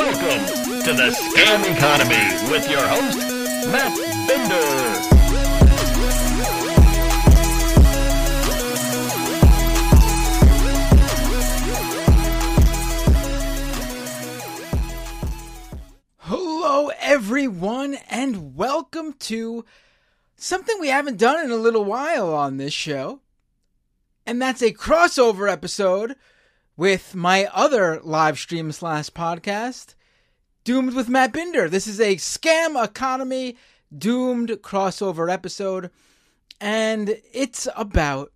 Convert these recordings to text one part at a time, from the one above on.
Welcome to the Scam Economy with your host, Matt Binder. Hello, everyone, and welcome to something we haven't done in a little while on this show. And that's a crossover episode with my other live stream slash podcast, Doomed with Matt Binder. This is a scam economy doomed crossover episode, and it's about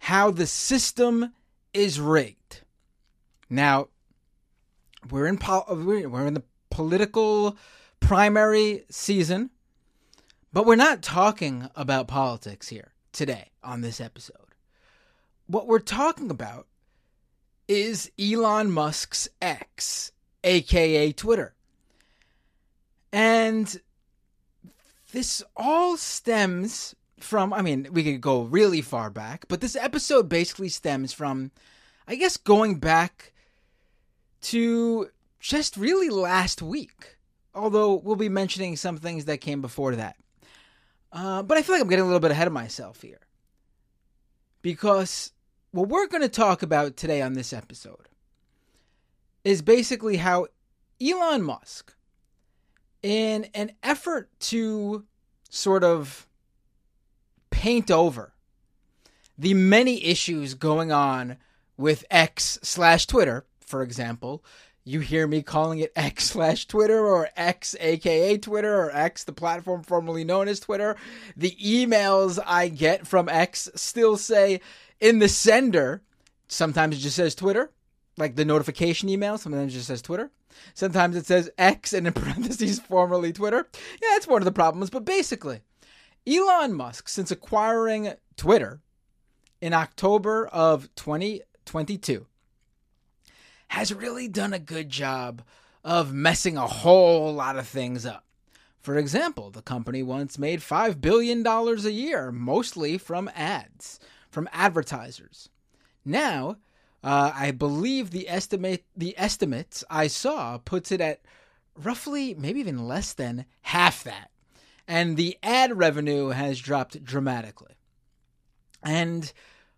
how the system is rigged. Now, we're in pol- we're in the political primary season, but we're not talking about politics here today on this episode. What we're talking about is Elon Musk's X, aka Twitter. And this all stems from, I mean, we could go really far back, but this episode basically stems from, I guess, going back to just really last week. Although we'll be mentioning some things that came before that. Uh, but I feel like I'm getting a little bit ahead of myself here. Because what we're going to talk about today on this episode is basically how Elon Musk, in an effort to sort of paint over the many issues going on with X slash Twitter, for example, you hear me calling it X slash Twitter or X aka Twitter or X, the platform formerly known as Twitter. The emails I get from X still say in the sender, sometimes it just says Twitter, like the notification email, sometimes it just says Twitter. Sometimes it says X and in parentheses formerly Twitter. Yeah, that's one of the problems. But basically, Elon Musk, since acquiring Twitter in October of 2022, has really done a good job of messing a whole lot of things up. For example, the company once made $5 billion a year, mostly from ads, from advertisers. Now, uh, I believe the estimate the estimates I saw puts it at roughly maybe even less than half that. And the ad revenue has dropped dramatically. And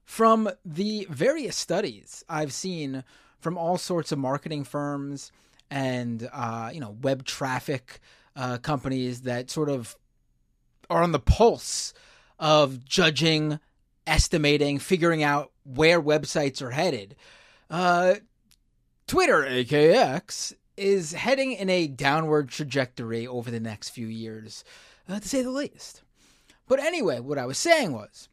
from the various studies I've seen from all sorts of marketing firms and uh, you know web traffic uh, companies that sort of are on the pulse of judging, estimating, figuring out where websites are headed. Uh, Twitter, aka X, is heading in a downward trajectory over the next few years, uh, to say the least. But anyway, what I was saying was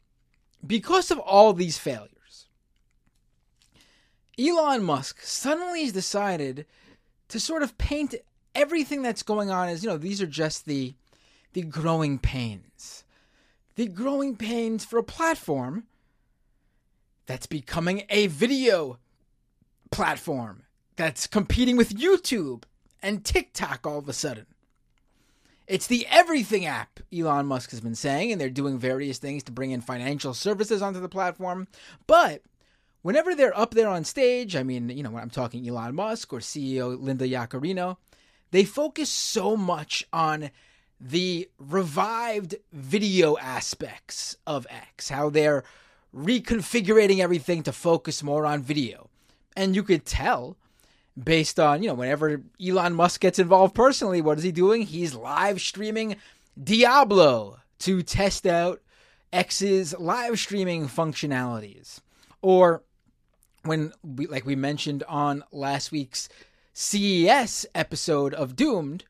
because of all these failures, Elon Musk suddenly has decided to sort of paint everything that's going on as, you know, these are just the the growing pains. The growing pains for a platform that's becoming a video platform that's competing with YouTube and TikTok all of a sudden. It's the everything app, Elon Musk has been saying, and they're doing various things to bring in financial services onto the platform. But whenever they're up there on stage, I mean, you know, when I'm talking Elon Musk or CEO Linda Yaccarino, they focus so much on the revived video aspects of X, how they're reconfiguring everything to focus more on video. And you could tell based on, you know, whenever Elon Musk gets involved personally, what is he doing? He's live streaming Diablo to test out X's live streaming functionalities. Or when we, like we mentioned on last week's CES episode of Doomed,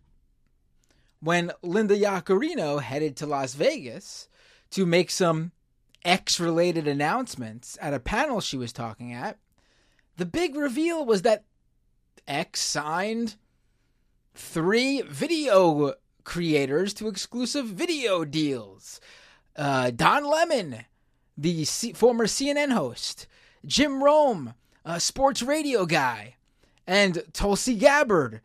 when Linda Yaccarino headed to Las Vegas to make some X related announcements at a panel she was talking at, the big reveal was that X signed three video creators to exclusive video deals. Uh, Don Lemon, the C- former CNN host, Jim Rome, a sports radio guy, and Tulsi Gabbard.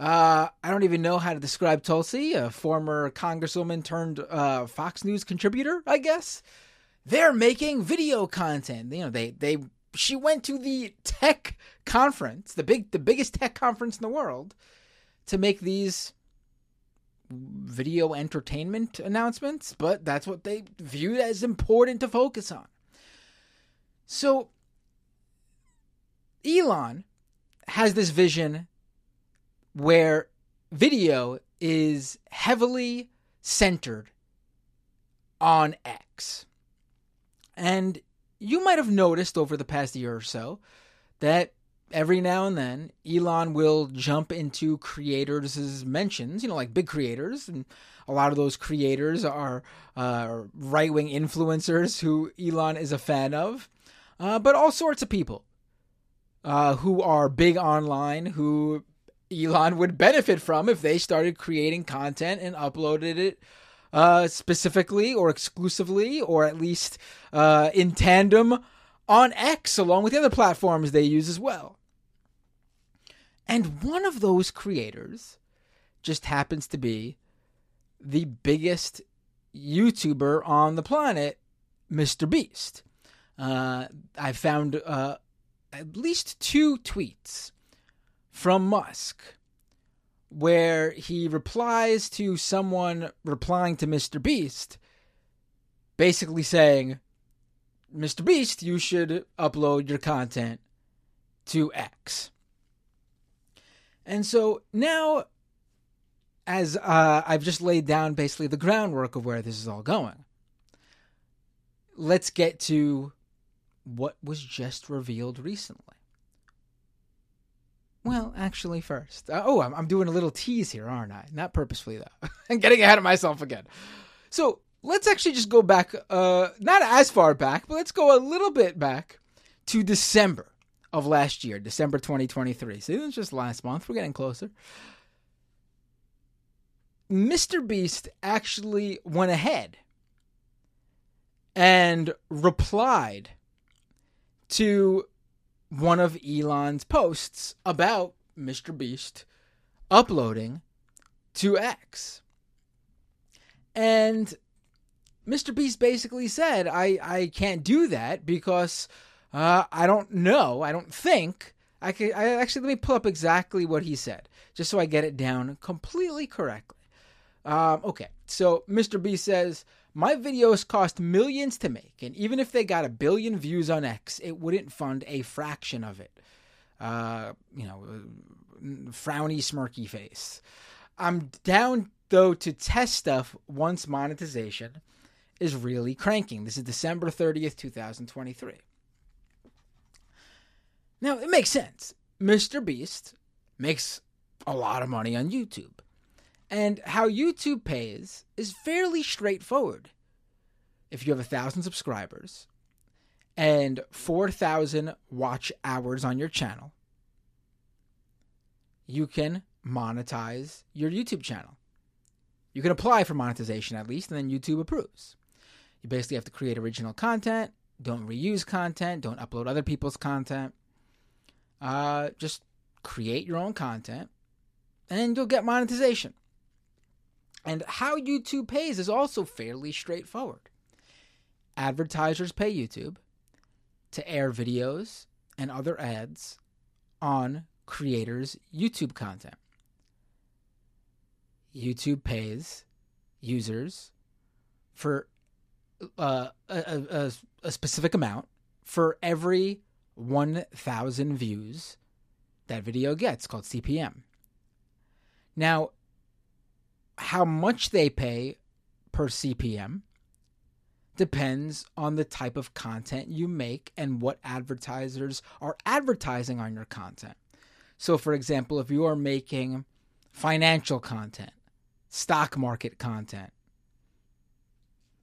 Uh, I don't even know how to describe Tulsi, a former congresswoman turned uh, Fox News contributor, I guess. They're making video content. You know, they they she went to the tech conference, the big the biggest tech conference in the world, to make these video entertainment announcements, but that's what they viewed as important to focus on. So Elon has this vision where video is heavily centered on X. And you might have noticed over the past year or so that every now and then Elon will jump into creators' mentions, you know, like big creators. And a lot of those creators are uh, right wing influencers who Elon is a fan of, uh, but all sorts of people uh, who are big online who Elon would benefit from if they started creating content and uploaded it uh, specifically or exclusively or at least uh, in tandem on X along with the other platforms they use as well. And one of those creators just happens to be the biggest YouTuber on the planet, Mr. Beast. Uh, I found uh, at least two tweets from Musk where he replies to someone replying to Mr. Beast, basically saying, Mr. Beast, you should upload your content to X. And so now, as uh, I've just laid down basically the groundwork of where this is all going, let's get to what was just revealed recently. Well, actually, first. Uh, oh, I'm, I'm doing a little tease here, aren't I? Not purposefully, though. I'm getting ahead of myself again. So let's actually just go back, uh, not as far back, but let's go a little bit back to December of last year, December 2023. See, it's just last month. We're getting closer. Mr. Beast actually went ahead and replied to one of Elon's posts about Mr. Beast uploading to X. And Mr. Beast basically said, I, I can't do that because uh, I don't know. I don't think. I could I actually let me pull up exactly what he said, just so I get it down completely correctly. Um, okay, so Mr. B says, My videos cost millions to make, and even if they got a billion views on X, it wouldn't fund a fraction of it. Uh, you know, frowny, smirky face. I'm down, though, to test stuff once monetization is really cranking. This is December 30th, 2023. Now, it makes sense. Mr. Beast makes a lot of money on YouTube. And how YouTube pays is fairly straightforward. If you have a thousand subscribers and 4,000 watch hours on your channel, you can monetize your YouTube channel. You can apply for monetization at least, and then YouTube approves. You basically have to create original content, don't reuse content, don't upload other people's content. Uh, just create your own content, and you'll get monetization. And how YouTube pays is also fairly straightforward. Advertisers pay YouTube to air videos and other ads on creators' YouTube content. YouTube pays users for uh, a, a, a specific amount for every 1,000 views that video gets, called CPM. Now, how much they pay per CPM depends on the type of content you make and what advertisers are advertising on your content. So, for example, if you are making financial content, stock market content,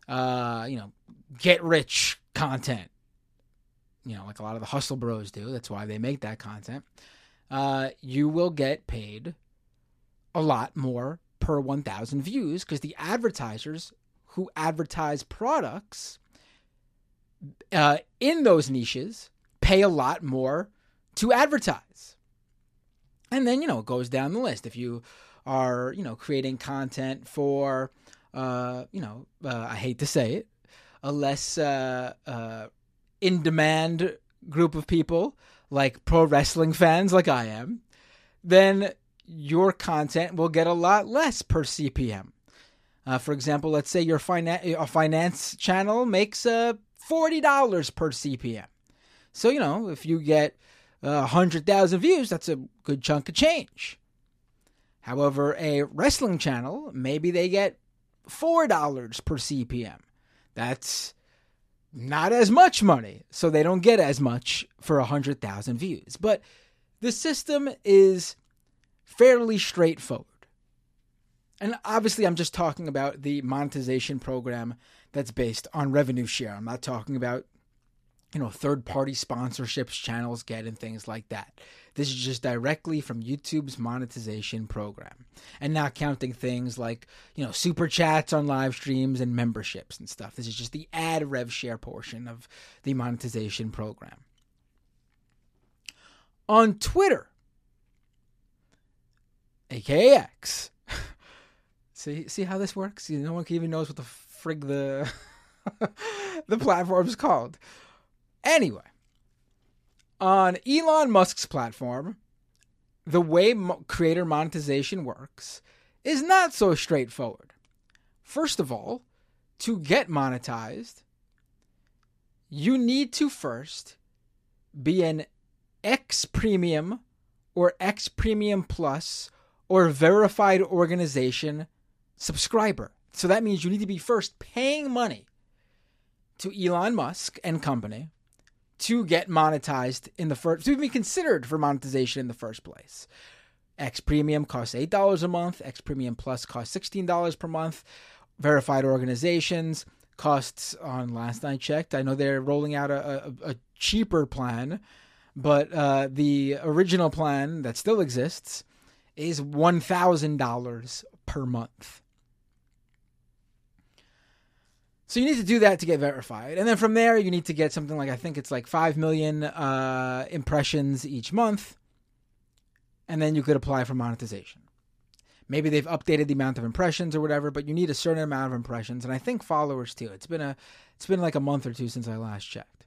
uh, you know, get rich content, you know, like a lot of the hustle bros do, that's why they make that content, uh, you will get paid a lot more per 1,000 views because the advertisers who advertise products uh, in those niches pay a lot more to advertise. And then, you know, it goes down the list. If you are, you know, creating content for, uh, you know, uh, I hate to say it, a less uh, uh in demand group of people, like pro wrestling fans like I am, then your content will get a lot less per CPM. Uh, for example, let's say your finance a finance channel makes uh, forty dollars per CPM. So you know if you get uh, hundred thousand views, that's a good chunk of change. However, a wrestling channel maybe they get four dollars per CPM. That's not as much money, so they don't get as much for a hundred thousand views. But the system is fairly straightforward. And obviously, I'm just talking about the monetization program that's based on revenue share. I'm not talking about, you know, third party sponsorships channels get and things like that. This is just directly from YouTube's monetization program. And not counting things like, you know, super chats on live streams and memberships and stuff. This is just the ad rev share portion of the monetization program. On Twitter, aka X. see see how this works? No one even knows what the frig the the platform is called. Anyway, on Elon Musk's platform, the way mo- creator monetization works is not so straightforward. First of all, to get monetized, you need to first be an X Premium or X Premium Plus or verified organization subscriber. So that means you need to be first paying money to Elon Musk and company to get monetized in the first to be considered for monetization in the first place. X Premium costs eight dollars a month. X Premium Plus costs sixteen dollars per month. Verified organizations costs on last I checked. I know they're rolling out a, a, a cheaper plan, but uh, the original plan that still exists is one thousand dollars per month. So you need to do that to get verified, and then from there you need to get something like I think it's like five million uh, impressions each month, and then you could apply for monetization. Maybe they've updated the amount of impressions or whatever, but you need a certain amount of impressions, and I think followers too. It's been a it's been like a month or two since I last checked.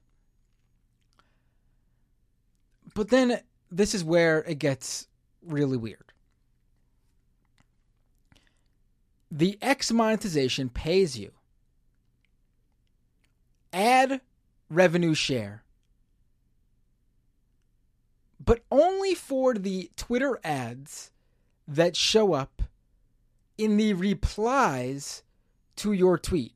But then this is where it gets really weird. The X monetization pays you ad revenue share, but only for the Twitter ads that show up in the replies to your tweet.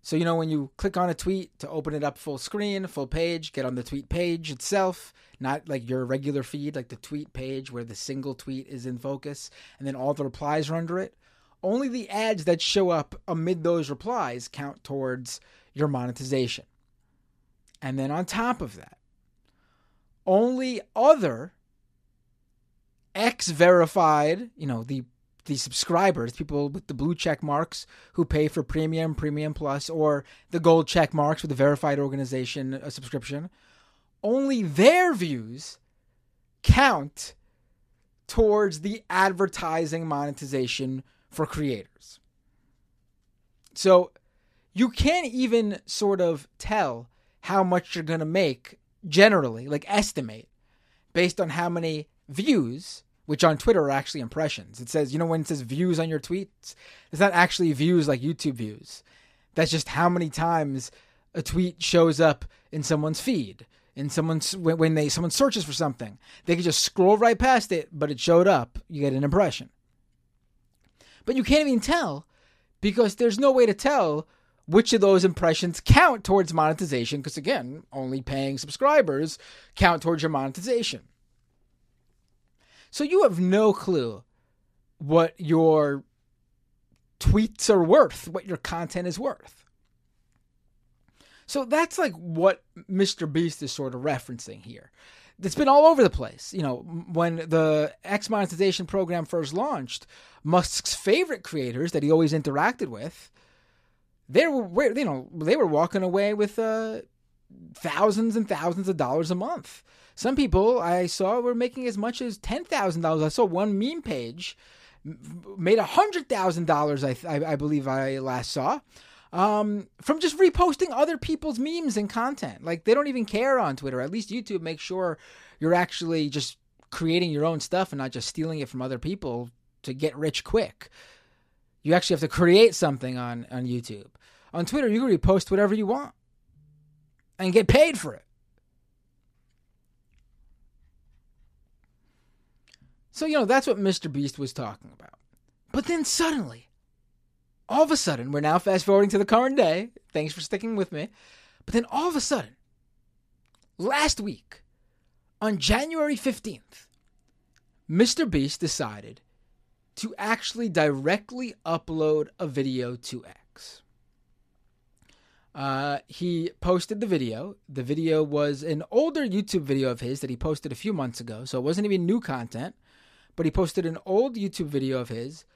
So, you know, when you click on a tweet to open it up full screen, full page, get on the tweet page itself, not like your regular feed, like the tweet page where the single tweet is in focus and then all the replies are under it. Only the ads that show up amid those replies count towards your monetization. And then on top of that, only other X verified, you know, the the subscribers, people with the blue check marks who pay for premium, premium plus, or the gold check marks with the verified organization uh, subscription, only their views count towards the advertising monetization for creators. So you can't even sort of tell how much you're going to make generally, like estimate, based on how many views, which on Twitter are actually impressions. It says, you know, when it says views on your tweets, it's not actually views like YouTube views. That's just how many times a tweet shows up in someone's feed. In someone's when they someone searches for something, they can just scroll right past it, but it showed up. You get an impression. But you can't even tell because there's no way to tell which of those impressions count towards monetization because again only paying subscribers count towards your monetization. So you have no clue what your tweets are worth what your content is worth. So that's like what mr beast is sort of referencing here it's been all over the place. You know, when the X monetization program first launched, Musk's favorite creators that he always interacted with they were you know they were walking away with uh, thousands and thousands of dollars a month. Some people I saw were making as much as ten thousand dollars. I saw one meme page made a hundred thousand dollars. I, I believe I last saw um, from just reposting other people's memes and content. Like they don't even care on Twitter. At least YouTube makes sure you're actually just creating your own stuff and not just stealing it from other people to get rich quick. You actually have to create something on, on YouTube. On Twitter, you can repost whatever you want and get paid for it. So, you know, that's what Mr. Beast was talking about. But then suddenly, all of a sudden, we're now fast forwarding to the current day. Thanks for sticking with me. But then all of a sudden, last week, on January 15th, Mr. Beast decided to actually directly upload a video to X. Uh, he posted the video. The video was an older YouTube video of his that he posted a few months ago, so it wasn't even new content. But he posted an old YouTube video of his,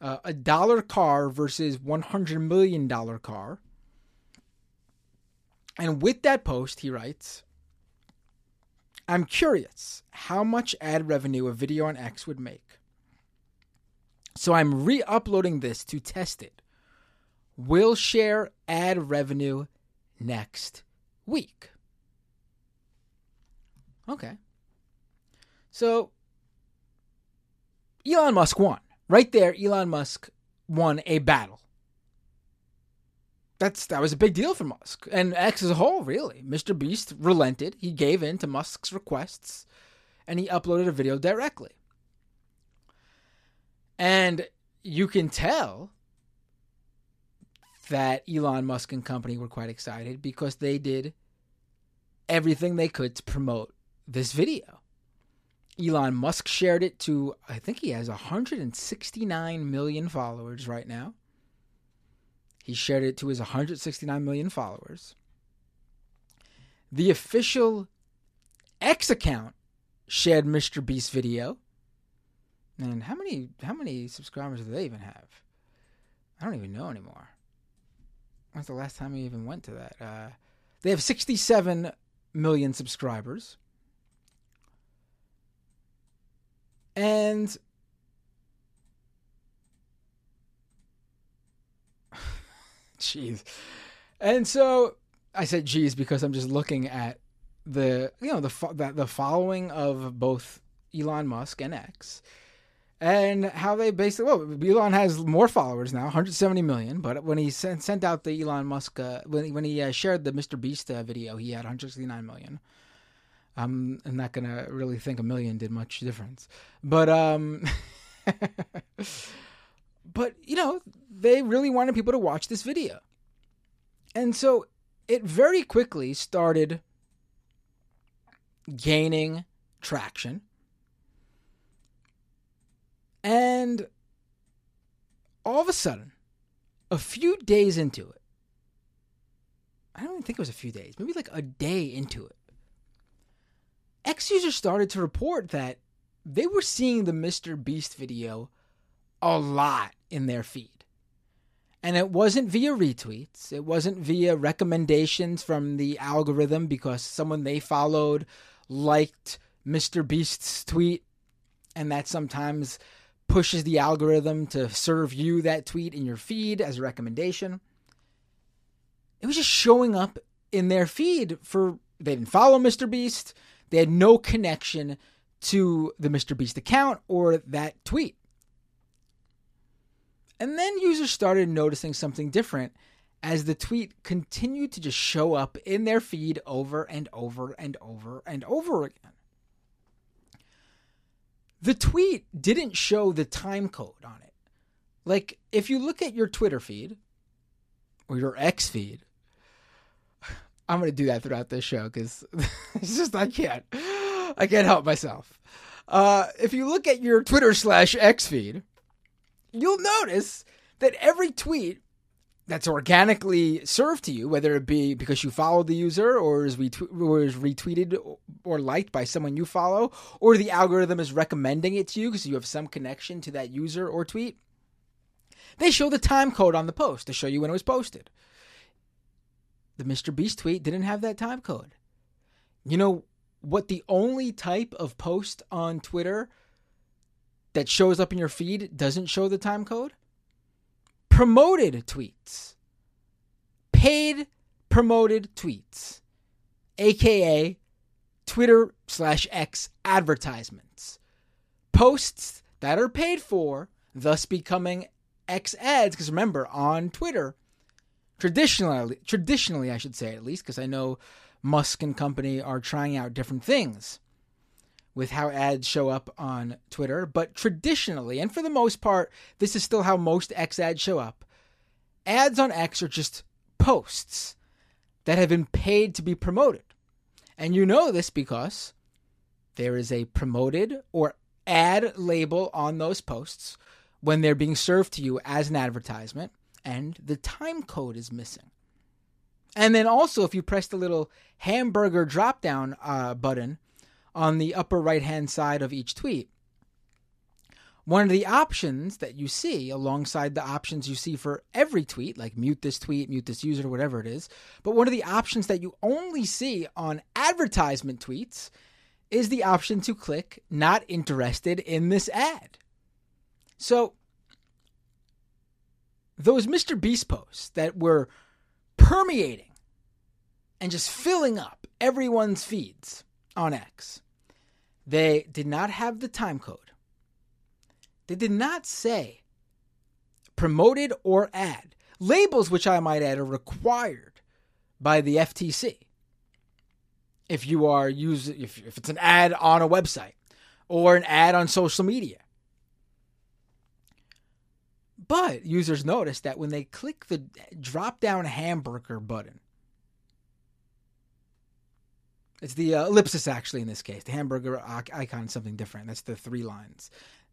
uh, a dollar car versus one hundred million dollar car. And with that post, he writes, "I'm curious how much ad revenue a video on X would make." So I'm re uploading this to test it. We'll share ad revenue next week. Okay. So Elon Musk won. Right there, Elon Musk won a battle. That's that was a big deal for Musk and X as a whole, really. Mr. Beast relented. He gave in to Musk's requests and he uploaded a video directly. And you can tell that Elon Musk and company were quite excited because they did everything they could to promote this video. Elon Musk shared it to, I think he has 169 million followers right now. He shared it to his 169 million followers. The official X account shared Mr. Beast video and how many how many subscribers do they even have? I don't even know anymore. When's the last time we even went to that? Uh, they have 67 million subscribers. And jeez. And so I said geez because I'm just looking at the you know the the, the following of both Elon Musk and X and how they basically well Elon has more followers now 170 million but when he sent, sent out the Elon Musk uh, when, when he uh, shared the Mr Beast uh, video he had 169 million I'm, not gonna really think a million did much difference. But um but you know they really wanted people to watch this video. And so it very quickly started gaining traction. And all of a sudden, a few days into it, I don't even think it was a few days, maybe like a day into it, X users started to report that they were seeing the Mr. Beast video a lot in their feed. And it wasn't via retweets, it wasn't via recommendations from the algorithm because someone they followed liked Mr. Beast's tweet, and that sometimes pushes the algorithm to serve you that tweet in your feed as a recommendation. It was just showing up in their feed for they didn't follow Mr. Beast. They had no connection to the Mr. Beast account or that tweet. And then users started noticing something different as the tweet continued to just show up in their feed over and over and over and over again. The tweet didn't show the time code on it. Like, if you look at your Twitter feed or your X feed, I'm going to do that throughout this show because it's just, I can't. I can't help myself. Uh, if you look at your Twitter slash X feed, you'll notice that every tweet that's organically served to you, whether it be because you followed the user or is, or is retweeted or liked by someone you follow, or the algorithm is recommending it to you because you have some connection to that user or tweet, they show the time code on the post to show you when it was posted. The Mr. Beast tweet didn't have that time code. You know what the only type of post on Twitter that shows up in your feed doesn't show the time code? promoted tweets. paid promoted tweets, aka Twitter slash X advertisements, posts that are paid for, thus becoming X ads. Because remember, on Twitter, traditionally, traditionally, I should say at least, because I know Musk and company are trying out different things with how ads show up on Twitter. But traditionally, and for the most part, this is still how most X ads show up. Ads on X are just posts that have been paid to be promoted. And you know this because there is a promoted or ad label on those posts when they're being served to you as an advertisement, and the time code is missing. And then also, if you press the little hamburger drop down uh, button on the upper right hand side of each tweet, one of the options that you see alongside the options you see for every tweet, like mute this tweet, mute this user, whatever it is, but one of the options that you only see on advertisement tweets is the option to click not interested in this ad. So, those Mr. Beast posts that were permeating and just filling up everyone's feeds on X, they did not have the time code they did not say promoted or ad. Labels, which I might add, are required by the FTC. If you are using, if, if it's an ad on a website or an ad on social media. But users notice that when they click the drop down hamburger button, it's the uh, ellipsis actually in this case. The hamburger icon is something different. That's the three lines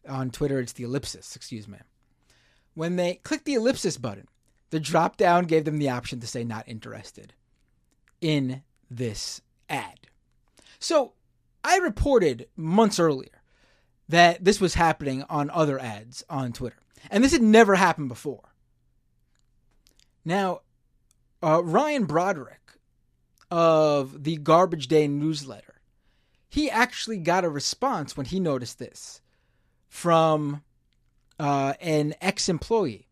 on Twitter, it's the ellipsis, excuse me. When they click the ellipsis button, the drop down gave them the option to say not interested in this ad. So I reported months earlier that this was happening on other ads on Twitter. And this had never happened before. Now, uh, Ryan Broderick of the Garbage Day newsletter, he actually got a response when he noticed this from uh, an ex employee.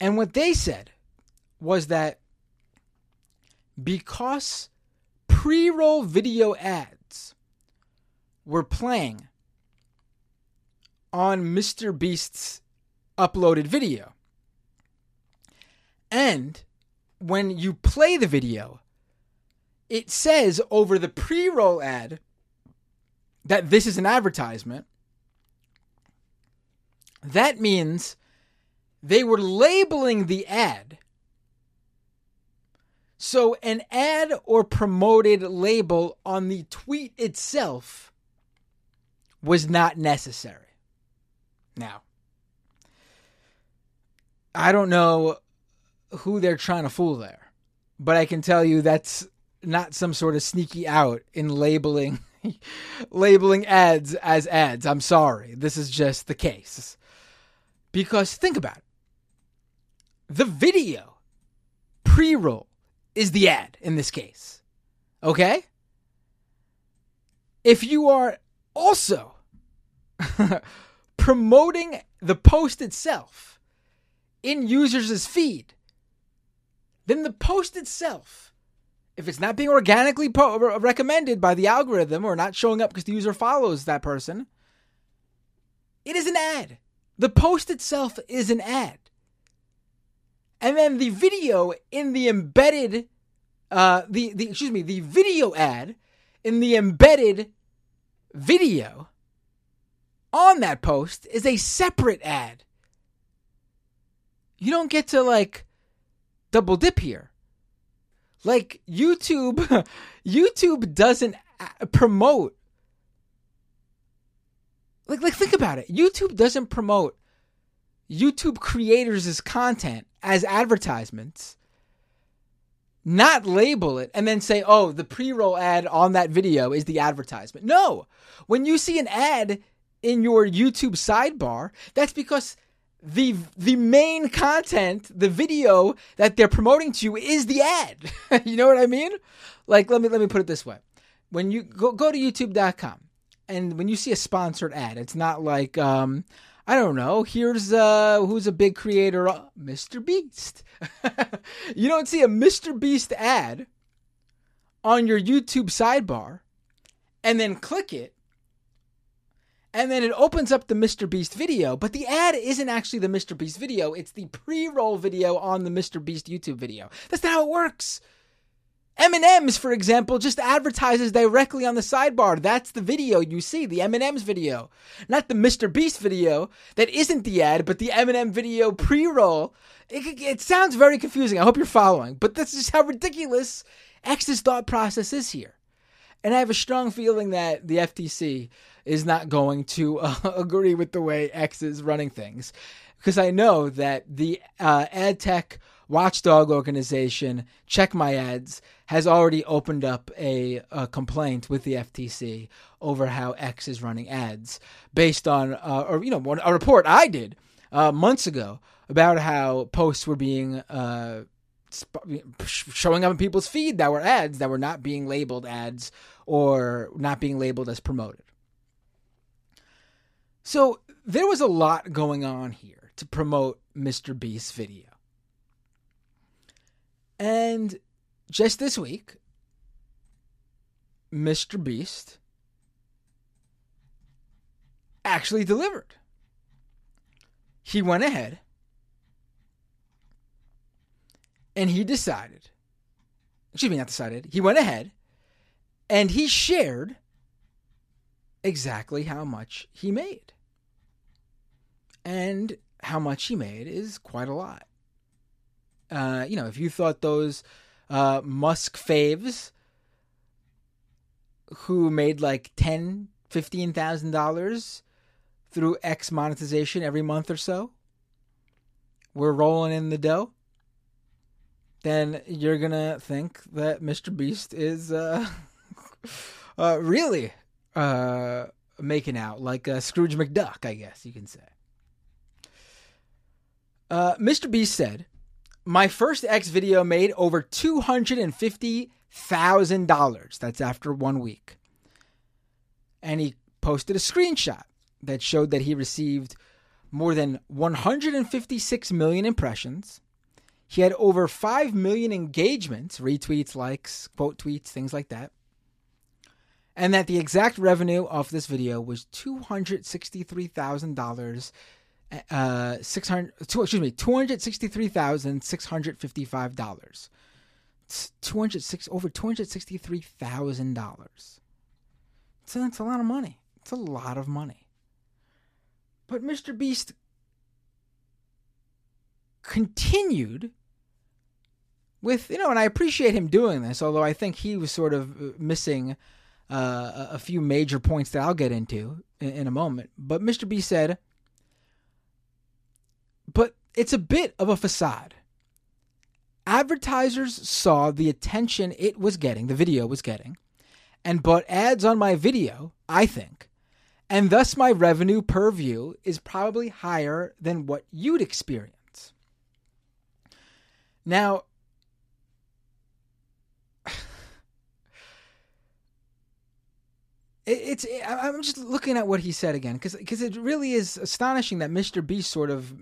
And what they said was that because pre roll video ads were playing on Mr. Beast's uploaded video, and when you play the video, it says over the pre roll ad that this is an advertisement that means they were labeling the ad. So, an ad or promoted label on the tweet itself was not necessary. Now, I don't know who they're trying to fool there, but I can tell you that's not some sort of sneaky out in labeling labeling ads as ads. I'm sorry. This is just the case. Because think about it the video pre roll is the ad in this case. Okay? If you are also promoting the post itself in users' feed, then the post itself, if it's not being organically po- recommended by the algorithm or not showing up because the user follows that person, it is an ad. The post itself is an ad. And then the video in the embedded uh the, the excuse me, the video ad in the embedded video on that post is a separate ad. You don't get to like double dip here. Like YouTube YouTube doesn't promote like like think about it. YouTube doesn't promote YouTube creators' content as advertisements, not label it and then say, "Oh, the pre-roll ad on that video is the advertisement." No. When you see an ad in your YouTube sidebar, that's because the the main content, the video that they're promoting to you is the ad. you know what I mean? Like let me let me put it this way. When you go go to youtube.com and when you see a sponsored ad, it's not like um, I don't know. Here's uh who's a big creator, uh, Mr. Beast. you don't see a Mr. Beast ad on your YouTube sidebar and then click it and then it opens up the Mr. Beast video, but the ad isn't actually the Mr. Beast video, it's the pre-roll video on the Mr. Beast YouTube video. That's not how it works. M&M's, for example, just advertises directly on the sidebar. That's the video you see, the M&M's video. Not the Mr. Beast video that isn't the ad, but the M&M video pre-roll. It, it sounds very confusing. I hope you're following, but this is how ridiculous X's thought process is here. And I have a strong feeling that the FTC is not going to uh, agree with the way X is running things. Because I know that the uh, ad tech watchdog organization, Check My Ads, has already opened up a, a, complaint with the FTC over how X is running ads based on, uh, or you know, a report I did uh, months ago about how posts were being uh, showing up in people's feed that were ads that were not being labeled ads or not being labeled as promoted. So there was a lot going on here to promote Mr. Beast's video. And just this week, Mr. Beast actually delivered. He went ahead and he decided, excuse me, not decided, he went ahead and he shared exactly how much he made. And how much he made is quite a lot. Uh, you know, if you thought those uh, Musk faves who made like ten, fifteen thousand dollars through X monetization every month or so, were rolling in the dough, then you're gonna think that Mr. Beast is uh, uh, really uh, making out like Scrooge McDuck, I guess you can say. Uh, Mr. Beast said my first X video made over $250,000. That's after one week. And he posted a screenshot that showed that he received more than 156 million impressions. He had over 5 million engagements, retweets, likes, quote tweets, things like that. And that the exact revenue of this video was $263,000 uh, six hundred. Excuse me, two hundred sixty-three thousand six hundred fifty-five dollars. Two hundred six over two hundred sixty-three thousand dollars. So that's a lot of money. It's a lot of money. But Mr. Beast continued with you know, and I appreciate him doing this, although I think he was sort of uh, missing uh, a few major points that I'll get into in, in a moment. But Mr. B said but it's a bit of a facade. Advertisers saw the attention it was getting, the video was getting, and bought ads on my video, I think, and thus my revenue per view is probably higher than what you'd experience. Now, it's I'm just looking at what he said again because because it really is astonishing that Mr. Beast sort of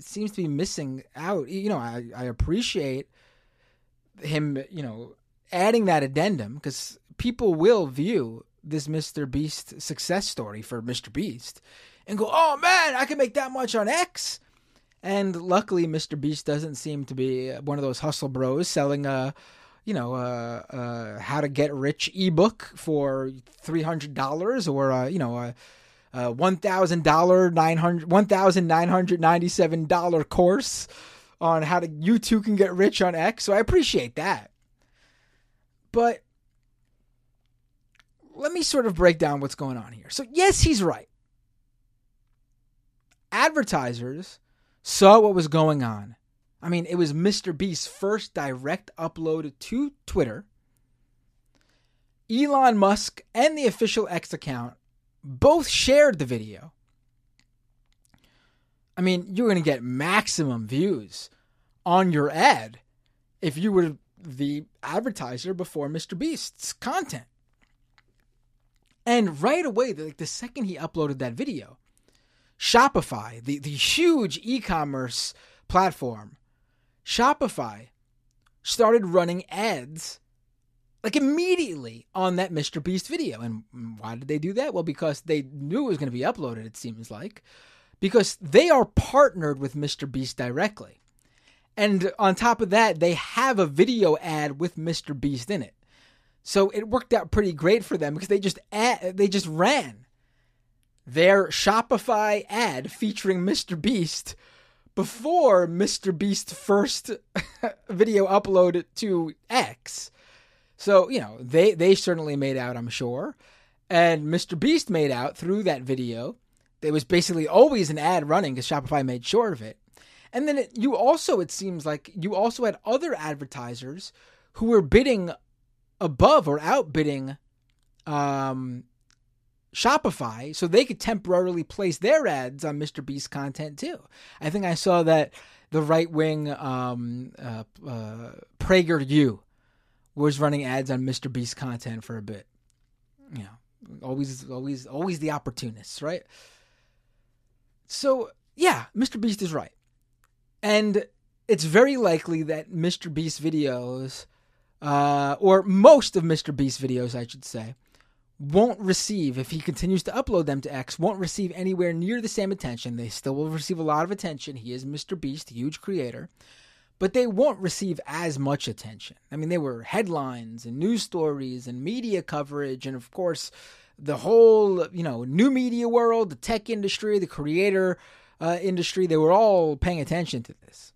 seems to be missing out. You know, I I appreciate him, you know, adding that addendum because people will view this Mr. Beast success story for Mr. Beast and go, "Oh man, I can make that much on X." And luckily, Mr. Beast doesn't seem to be one of those hustle bros selling a you know, uh, uh, how to get rich ebook for three hundred dollars, or uh, you know, a, a one thousand dollar nine hundred one thousand nine hundred ninety seven dollar course on how to you two can get rich on X. So I appreciate that, but let me sort of break down what's going on here. So yes, he's right. Advertisers saw what was going on I mean, it was Mr. Beast's first direct upload to Twitter. Elon Musk and the official X account both shared the video. I mean, you're going to get maximum views on your ad if you were the advertiser before Mr. Beast's content. And right away, like the second he uploaded that video, Shopify, the, the huge e commerce platform, Shopify started running ads like immediately on that Mr. Beast video. And why did they do that? Well, because they knew it was going to be uploaded, it seems like, because they are partnered with Mr. Beast directly. And on top of that, they have a video ad with Mr. Beast in it. So it worked out pretty great for them because they just ad, they just ran their Shopify ad featuring Mr. Beast before Mr. Beast's first video upload to X. So, you know, they, they certainly made out, I'm sure. And Mr. Beast made out through that video. There was basically always an ad running because Shopify made sure of it. And then it, you also, it seems like you also had other advertisers who were bidding above or outbidding um, Shopify so they could temporarily place their ads on Mr. Beast content too. I think I saw that the right wing um, uh, uh, PragerU was running ads on Mr. Beast content for a bit. You know, always, always, always the opportunists, right? So yeah, Mr. Beast is right, and it's very likely that Mr. Beast videos, uh, or most of Mr. Beast videos, I should say, won't receive, if he continues to upload them to X, won't receive anywhere near the same attention. They still will receive a lot of attention. He is Mr. Beast, huge creator, but they won't receive as much attention. I mean, they were headlines and news stories and media coverage, and of course, the whole, you know, new media world, the tech industry, the creator uh, industry, they were all paying attention to this.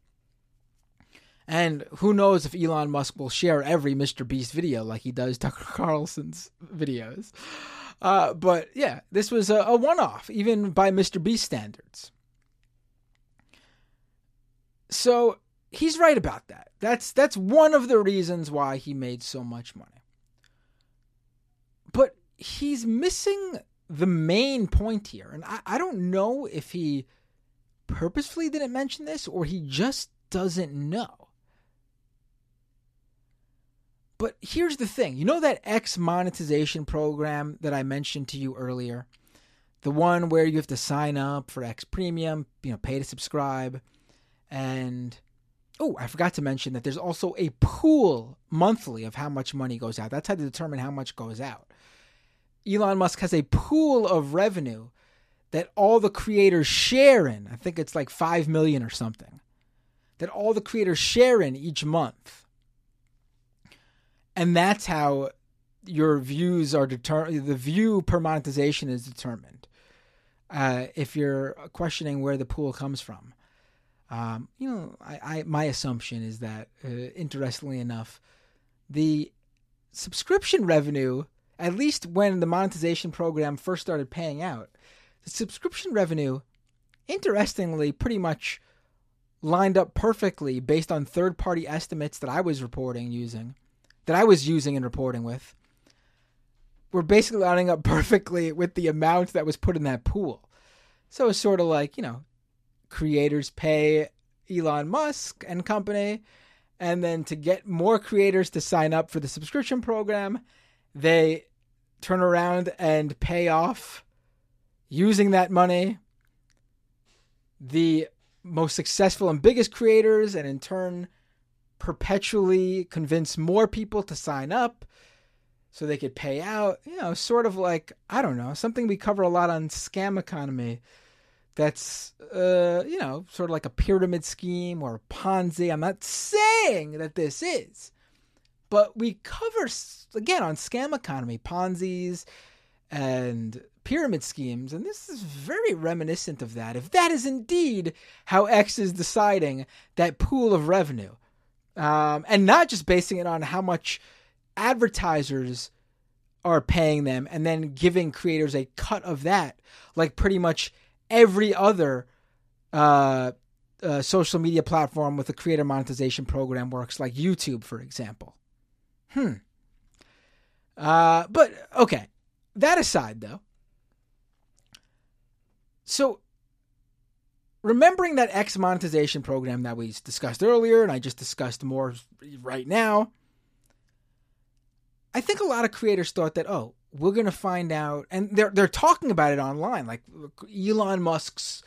And who knows if Elon Musk will share every Mr. Beast video like he does Tucker Carlson's videos. Uh, but yeah, this was a, a one off, even by Mr. Beast standards. So he's right about that. That's that's one of the reasons why he made so much money. But he's missing the main point here. And I, I don't know if he purposefully didn't mention this or he just doesn't know. But here's the thing you know that X monetization program that I mentioned to you earlier? The one where you have to sign up for X Premium, you know, pay to subscribe. And oh, I forgot to mention that there's also a pool monthly of how much money goes out. That's how to determine how much goes out. Elon Musk has a pool of revenue that all the creators share in. I think it's like 5 million or something. That all the creators share in each month and that's how your views are determined. The view per monetization is determined. Uh, if you're questioning where the pool comes from, um, you know, I, I, my assumption is that, uh, interestingly enough, the subscription revenue, at least when the monetization program first started paying out, the subscription revenue, interestingly, pretty much lined up perfectly based on third party estimates that I was reporting using that I was using and reporting with were basically lining up perfectly with the amount that was put in that pool. So it's sort of like, you know, creators pay Elon Musk and company, and then to get more creators to sign up for the subscription program, they turn around and pay off using that money the most successful and biggest creators, and in turn, perpetually convince more people to sign up so they could pay out. You know, sort of like, I don't know, something we cover a lot on scam economy that's, uh, you know, sort of like a pyramid scheme or a Ponzi. I'm not saying that this is, but we cover, again, on scam economy, Ponzi's and pyramid schemes, and this is very reminiscent of that. If that is indeed how X is deciding that pool of revenue, um, and not just basing it on how much advertisers are paying them and then giving creators a cut of that, like pretty much every other uh, uh, social media platform with a creator monetization program works, like YouTube, for example. Hmm. Uh, but okay, that aside, though. So remembering that X monetization program that we discussed earlier, and I just discussed more right now, I think a lot of creators thought that, oh, we're going to find out and they're they're talking about it online like Elon Musk's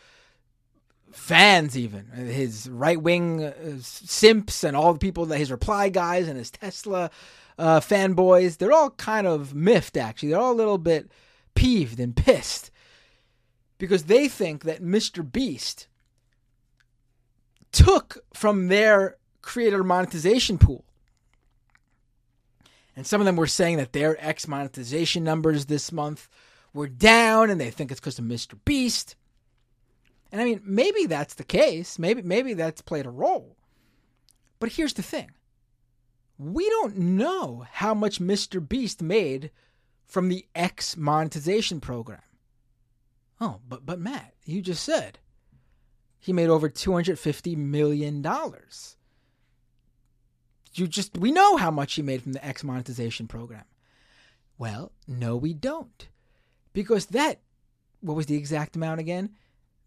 fans even his right-wing uh, simps and all the people that his reply guys and his Tesla uh, fanboys they're all kind of miffed actually. They're all a little bit peeved and pissed because they think that Mr. Beast took from their creator monetization pool and some of them were saying that their X monetization numbers this month were down and they think it's because of Mr. Beast. And I mean, maybe that's the case. Maybe maybe that's played a role. But here's the thing. We don't know how much Mr. Beast made from the X monetization program. Oh, but but Matt, you just said he made over 250 million dollars you just we know how much he made from the X monetization program. Well, no, we don't. Because that what was the exact amount again?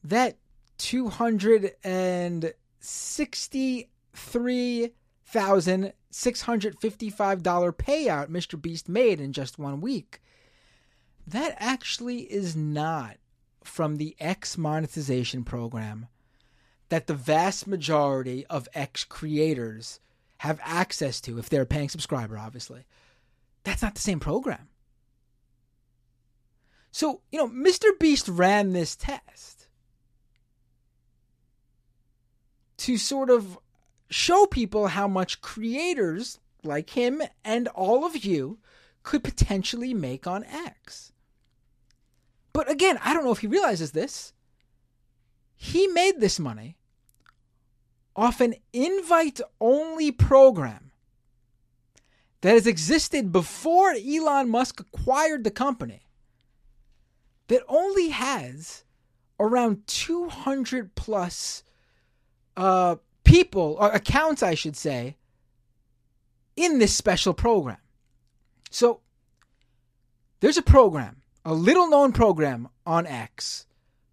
That two hundred and sixty-three thousand six hundred fifty-five dollar payout Mr. Beast made in just one week. That actually is not from the X monetization program that the vast majority of X creators have access to if they're a paying subscriber, obviously. That's not the same program. So, you know, Mr. Beast ran this test to sort of show people how much creators like him and all of you could potentially make on X. But again, I don't know if he realizes this. He made this money off an invite only program that has existed before Elon Musk acquired the company that only has around 200 plus uh, people, or accounts, I should say, in this special program. So there's a program, a little known program on X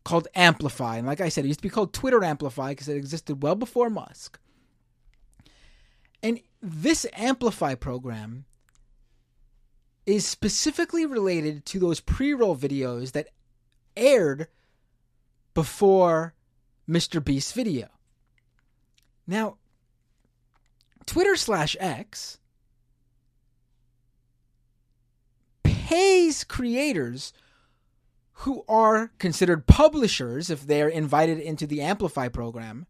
called Amplify. And like I said, it used to be called Twitter Amplify because it existed well before Musk. And this Amplify program is specifically related to those pre roll videos that aired before Mr. Beast's video. Now, Twitter slash X pays creators who are considered publishers if they're invited into the Amplify program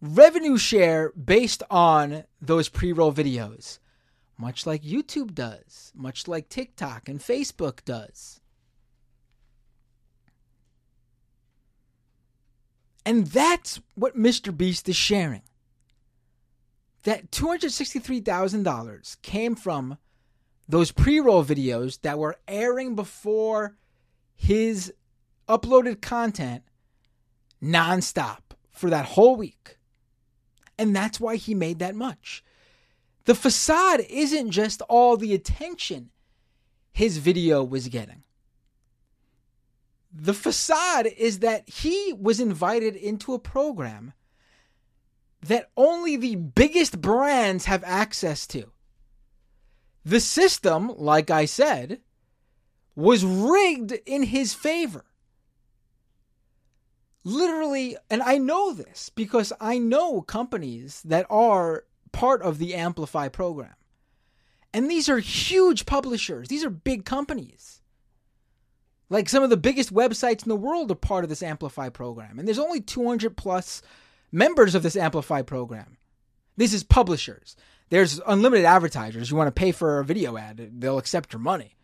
revenue share based on those pre roll videos, much like YouTube does, much like TikTok and Facebook does. And that's what Mr. Beast is sharing. That $263,000 came from those pre-roll videos that were airing before his uploaded content nonstop for that whole week. And that's why he made that much. The facade isn't just all the attention his video was getting. The facade is that he was invited into a program that only the biggest brands have access to. The system, like I said, was rigged in his favor. Literally, and I know this because I know companies that are part of the Amplify program. And these are huge publishers, these are big companies. Like some of the biggest websites in the world are part of this Amplify program. And there's only 200 plus members of this Amplify program. This is publishers. There's unlimited advertisers. You want to pay for a video ad, they'll accept your money.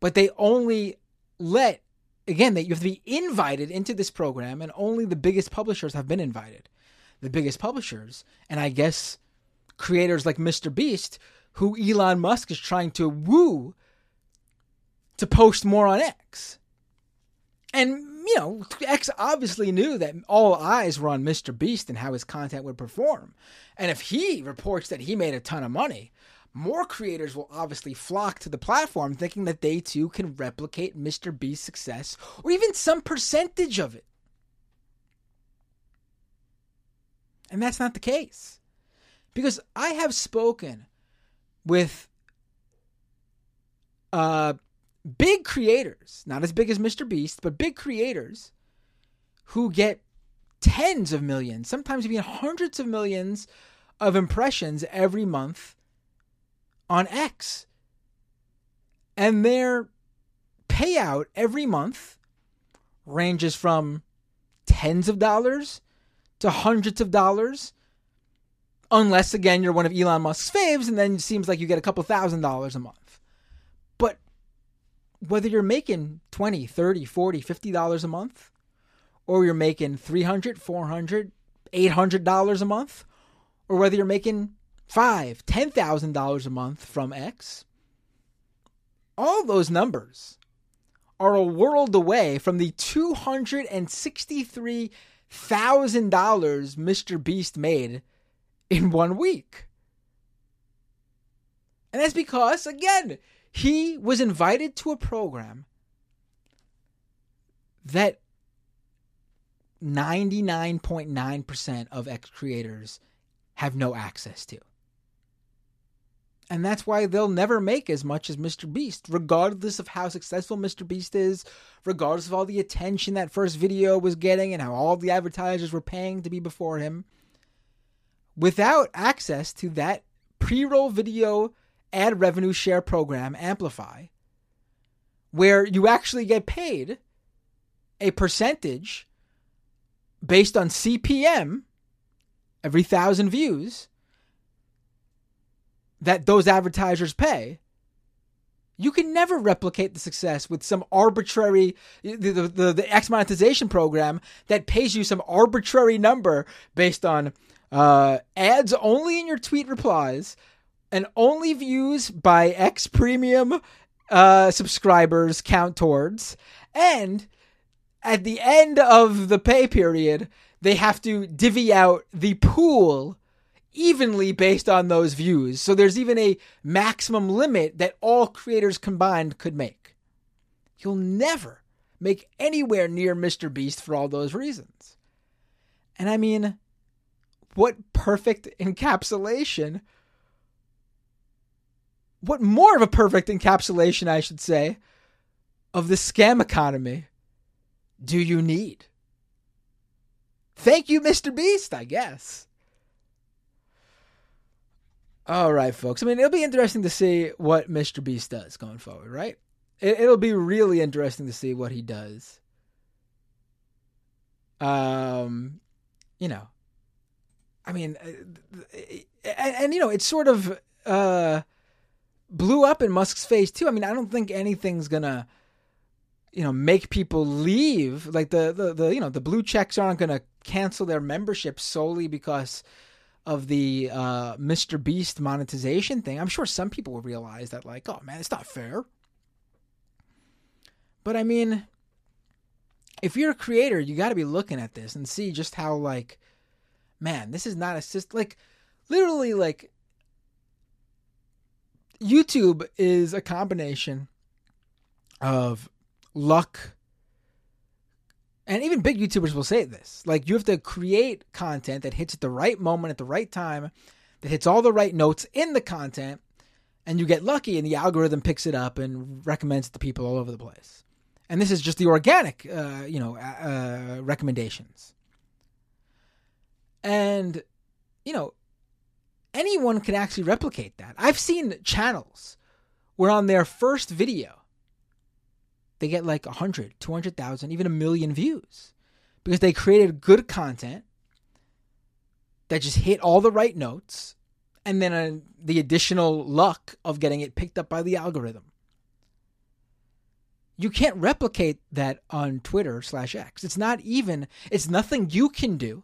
But they only let, again, that you have to be invited into this program, and only the biggest publishers have been invited. The biggest publishers, and I guess creators like Mr. Beast, who Elon Musk is trying to woo to post more on X. And you know, X obviously knew that all eyes were on Mr. Beast and how his content would perform. And if he reports that he made a ton of money, more creators will obviously flock to the platform thinking that they too can replicate Mr. Beast's success or even some percentage of it. And that's not the case. Because I have spoken with uh, big creators, not as big as Mr. Beast, but big creators who get tens of millions, sometimes even hundreds of millions of impressions every month on X. And their payout every month ranges from tens of dollars to hundreds of dollars. Unless, again, you're one of Elon Musk's faves, and then it seems like you get a couple thousand dollars a month. Whether you're making 20, 30, 40, 50 dollars a month, or you're making 300, 400, 800 dollars a month, or whether you're making five, ten thousand dollars a month from X, all those numbers are a world away from the two hundred and sixty-three thousand dollars Mr. Beast made in one week. And that's because, again, he was invited to a program that 99.9% of X creators have no access to. And that's why they'll never make as much as Mr. Beast, regardless of how successful Mr. Beast is, regardless of all the attention that first video was getting and how all the advertisers were paying to be before him. Without access to that pre roll video ad revenue share program, Amplify, where you actually get paid a percentage based on CPM every thousand views that those advertisers pay. You can never replicate the success with some arbitrary the, the, the, X monetization program that pays you some arbitrary number based on uh, ads only in your tweet replies and only views by X premium uh, subscribers count towards. And at the end of the pay period, they have to divvy out the pool evenly based on those views. So there's even a maximum limit that all creators combined could make. You'll never make anywhere near Mr. Beast for all those reasons. And I mean, what perfect encapsulation. What more of a perfect encapsulation, I should say, of the scam economy do you need? Thank you, Mr. Beast, I guess. All right, folks. I mean, it'll be interesting to see what Mr. Beast does going forward, right? It, will be really interesting to see what he does. Um, you know, I mean, uh, and, and you know, it's sort of uh blew up in Musk's face too. I mean, I don't think anything's gonna you know make people leave like the the, the you know the blue checks aren't to cancel their membership solely because of the uh, Mr. Beast monetization thing. I'm sure some people will realize that like, oh man, it's not fair. But I mean, if you're a creator, you got to be looking at this and see just how like, man, this is not a system. Like, literally, like, YouTube is a combination of luck. And even big YouTubers will say this. Like you have to create content that hits at the right moment at the right time, that hits all the right notes in the content, and you get lucky and the algorithm picks it up and recommends it to people all over the place. And this is just the organic, uh, you know, uh, recommendations. And you know, anyone can actually replicate that. I've seen channels where on their first video they get like 100, 200,000, even a million views because they created good content that just hit all the right notes and then uh, the additional luck of getting it picked up by the algorithm. You can't replicate that on Twitter slash X. It's not even, it's nothing you can do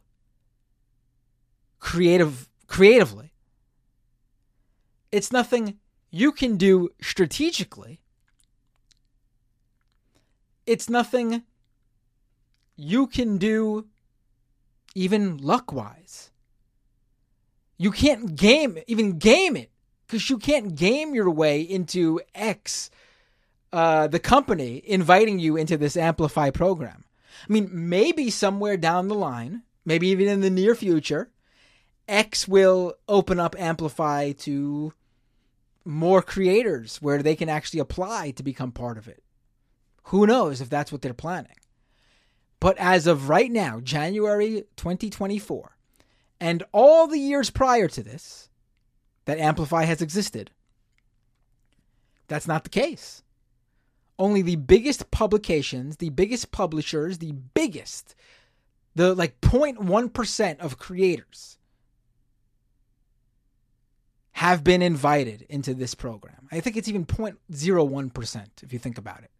creative creatively. It's nothing you can do strategically it's nothing you can do even luck wise. You can't game even game it because you can't game your way into X, uh, the company inviting you into this Amplify program. I mean, maybe somewhere down the line, maybe even in the near future, X will open up Amplify to more creators where they can actually apply to become part of it. Who knows if that's what they're planning? But as of right now, January 2024, and all the years prior to this that Amplify has existed, that's not the case. Only the biggest publications, the biggest publishers, the biggest, the like 0.1% of creators have been invited into this program. I think it's even 0.01% if you think about it.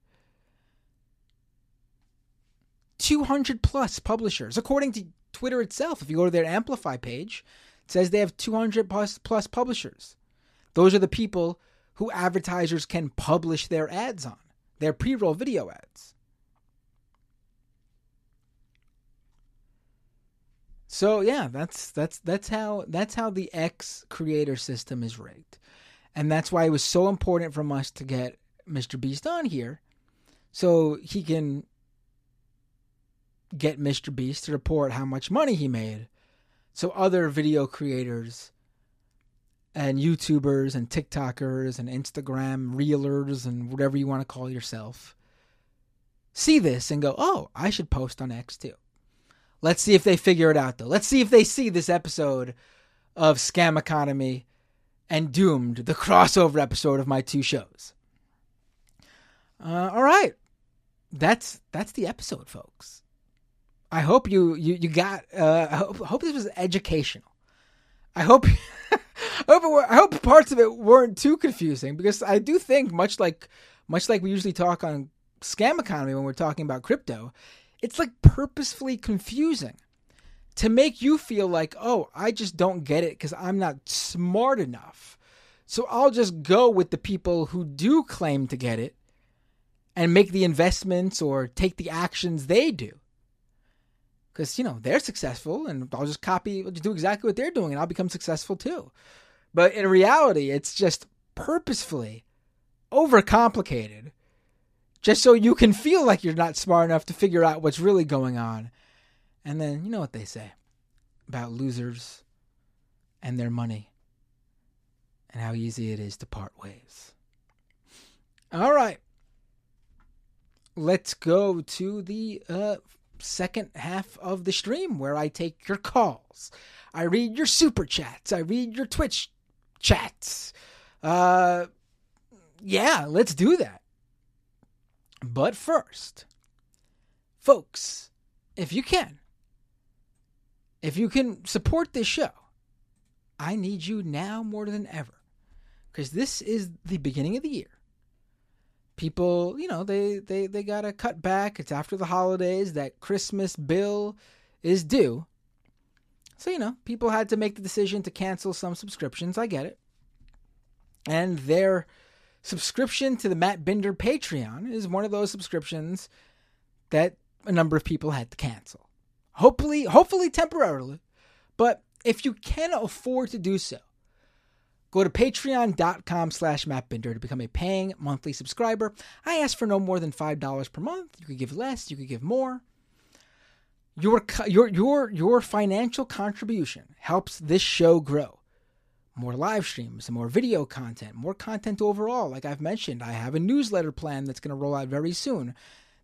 200 plus publishers, according to Twitter itself. If you go to their Amplify page, it says they have 200 plus, plus publishers. Those are the people who advertisers can publish their ads on, their pre roll video ads. So yeah, that's that's that's how that's how the X creator system is rigged. And that's why it was so important from us to get Mr. Beast on here so he can get Mr. Beast to report how much money he made. So other video creators and YouTubers and TikTokers and Instagram reelers and whatever you want to call yourself see this and go, oh, I should post on X too. Let's see if they figure it out though. Let's see if they see this episode of Scam Economy and Doomed, the crossover episode of my two shows. Uh, all right, that's that's the episode, folks. I hope you you you got. Uh, I hope, hope this was educational. I hope. I hope, were, I hope parts of it weren't too confusing because I do think much like much like we usually talk on scam economy when we're talking about crypto, it's like purposefully confusing to make you feel like, oh, I just don't get it because I'm not smart enough. So I'll just go with the people who do claim to get it and make the investments or take the actions they do because you know they're successful, and I'll just copy, I'll just do exactly what they're doing, and I'll become successful too. But in reality, it's just purposefully overcomplicated, just so you can feel like you're not smart enough to figure out what's really going on. And then you know what they say about losers and their money, and how easy it is to part ways. All right let's go to the uh, second half of the stream where I take your calls. I read your super chats. I read your Twitch chats. Uh, yeah, let's do that. But first, folks, if you can, if you can support this show, I need you now more than ever. Because this is the beginning of the year people, you know, they they they got to cut back. It's after the holidays. That Christmas bill is due. So, you know, people had to make the decision to cancel some subscriptions. I get it. And their subscription to the Matt Binder Patreon is one of those subscriptions that a number of people had to cancel. Hopefully, hopefully temporarily. But if you can afford to do so, Go to patreon.com slash mattbinder to become a paying monthly subscriber. I ask for no more than $5 per month. You could give less, you could give more. Your, your, your, your financial contribution helps this show grow. More live streams, more video content, more content overall. Like I've mentioned, I have a newsletter plan that's going to roll out very soon.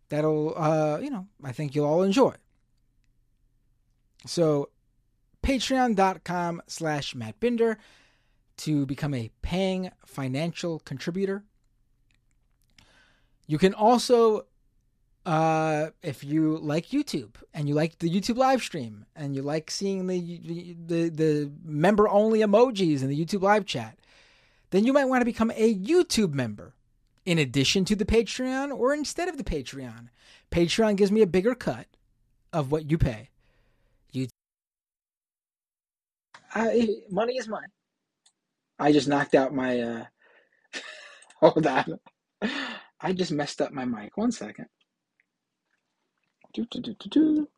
That'll, uh, you know, I think you'll all enjoy. So, patreon.com slash mattbinder to become a paying financial contributor. You can also, uh, if you like YouTube and you like the YouTube live stream and you like seeing the the, the member only emojis in the YouTube live chat, then you might want to become a YouTube member in addition to the Patreon or instead of the Patreon. Patreon gives me a bigger cut of what you pay. You, I, money is mine. I just knocked out my uh hold on. I just messed up my mic. One second. Do, do, do, do, do.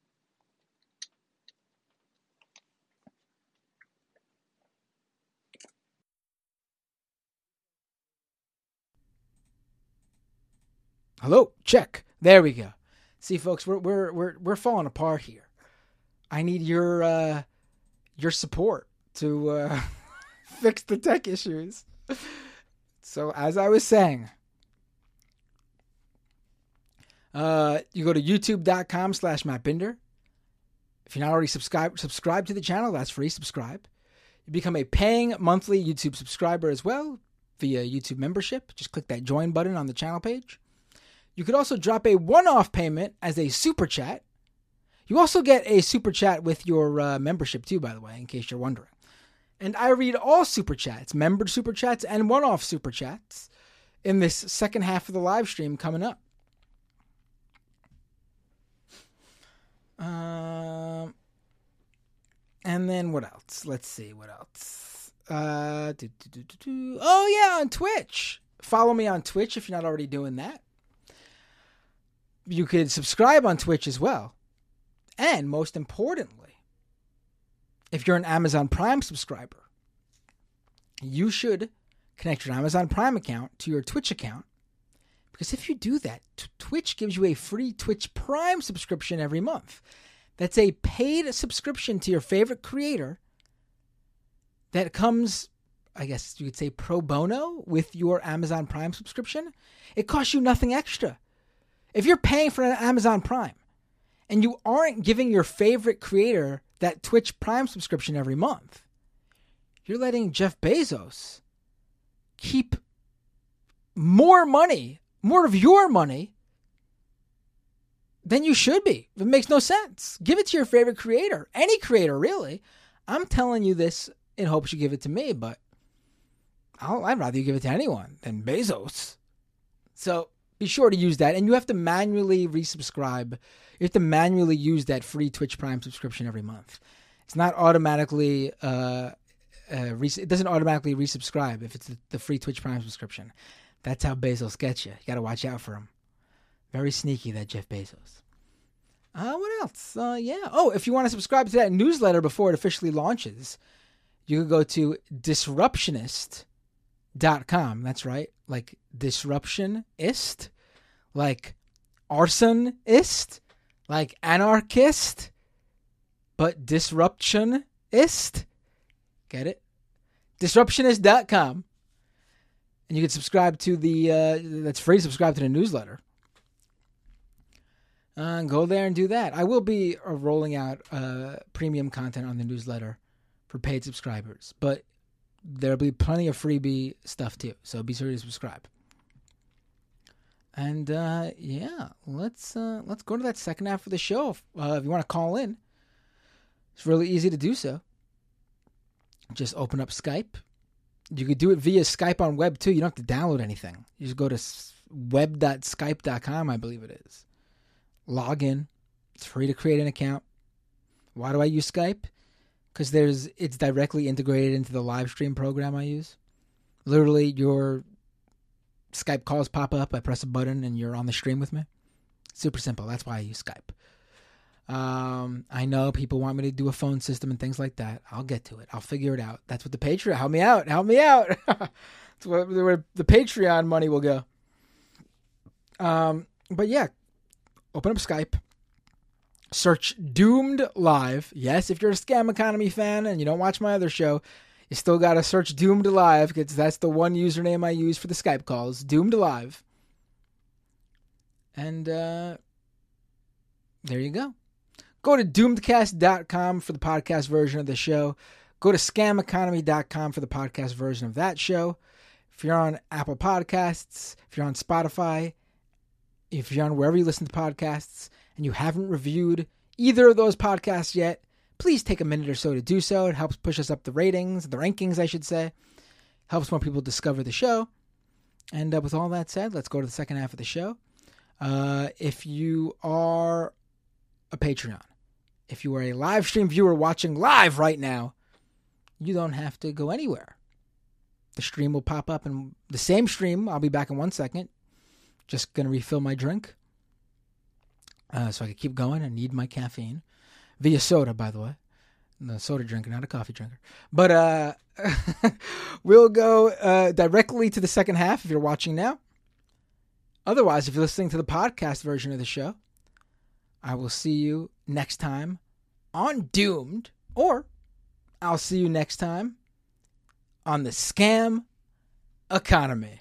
Hello, check. There we go. See, folks, we're we're we're we're falling apart here. I need your uh your support to uh fix the tech issues. So as I was saying, uh, you go to youtube.com slash mattbinder. If you're not already subscribed subscribe to the channel, that's free. Subscribe. You become a paying monthly YouTube subscriber as well via YouTube membership. Just click that join button on the channel page. You could also drop a one-off payment as a super chat. You also get a super chat with your uh, membership too, by the way, in case you're wondering. And I read all super chats, membered super chats, and one-off super chats in this second half of the live stream coming up. Um, and then what else? Let's see what else. Uh, do, do, do, oh yeah, on Twitch. Follow me on Twitch if you're not already doing that. You could subscribe on Twitch as well. And most importantly, if you're an Amazon Prime subscriber, you should connect your Amazon Prime account to your Twitch account. Because if you do that, t- Twitch gives you a free Twitch Prime subscription every month. That's a paid subscription to your favorite creator that comes, I guess you could say, pro bono with your Amazon Prime subscription. It costs you nothing extra. If you're paying for an Amazon Prime and you aren't giving your favorite creator that Twitch Prime subscription every month, you're letting Jeff Bezos keep more money, more of your money than you should be. It makes no sense. Give it to your favorite creator, any creator, really. I'm telling you this in hopes you give it to me, but i would rather you give it to anyone than Bezos. So be sure to use that. And you have to manually resubscribe. You have to manually use that free Twitch Prime subscription every month. It's not automatically, uh, uh, it doesn't automatically resubscribe if it's the free Twitch Prime subscription. That's how Bezos gets you. You got to watch out for him. Very sneaky, that Jeff Bezos. Uh, what else? Uh, yeah. Oh, if you want to subscribe to that newsletter before it officially launches, you can go to disruptionist.com. That's right. Like disruptionist, like arsonist, like anarchist, but disruptionist. Get it? Disruptionist.com. And you can subscribe to the, uh, that's free, subscribe to the newsletter. Uh, go there and do that. I will be uh, rolling out uh, premium content on the newsletter for paid subscribers, but there'll be plenty of freebie stuff too. So be sure to subscribe. And uh, yeah, let's uh, let's go to that second half of the show. Uh, if you want to call in, it's really easy to do so. Just open up Skype. You could do it via Skype on web too. You don't have to download anything. You just go to web.skype.com, I believe it is log in. It's free to create an account. Why do I use Skype? Because there's it's directly integrated into the live stream program I use. Literally, your Skype calls pop up. I press a button and you're on the stream with me. Super simple. That's why I use Skype. Um, I know people want me to do a phone system and things like that. I'll get to it. I'll figure it out. That's what the Patreon. Help me out. Help me out. That's where, where the Patreon money will go. Um, but yeah, open up Skype, search Doomed Live. Yes, if you're a Scam Economy fan and you don't watch my other show, you still got to search Doomed Live because that's the one username I use for the Skype calls. Doomed Live. And uh, there you go. Go to doomedcast.com for the podcast version of the show. Go to scameconomy.com for the podcast version of that show. If you're on Apple Podcasts, if you're on Spotify, if you're on wherever you listen to podcasts and you haven't reviewed either of those podcasts yet, please take a minute or so to do so. It helps push us up the ratings, the rankings, I should say. Helps more people discover the show. And uh, with all that said, let's go to the second half of the show. Uh, if you are a Patreon, if you are a live stream viewer watching live right now, you don't have to go anywhere. The stream will pop up in the same stream. I'll be back in one second. Just gonna refill my drink uh, so I can keep going. I need my caffeine via soda, by the way. I'm soda drinker, not a coffee drinker. But uh, we'll go uh, directly to the second half if you're watching now. Otherwise, if you're listening to the podcast version of the show, I will see you next time on Doomed, or I'll see you next time on the Scam economy.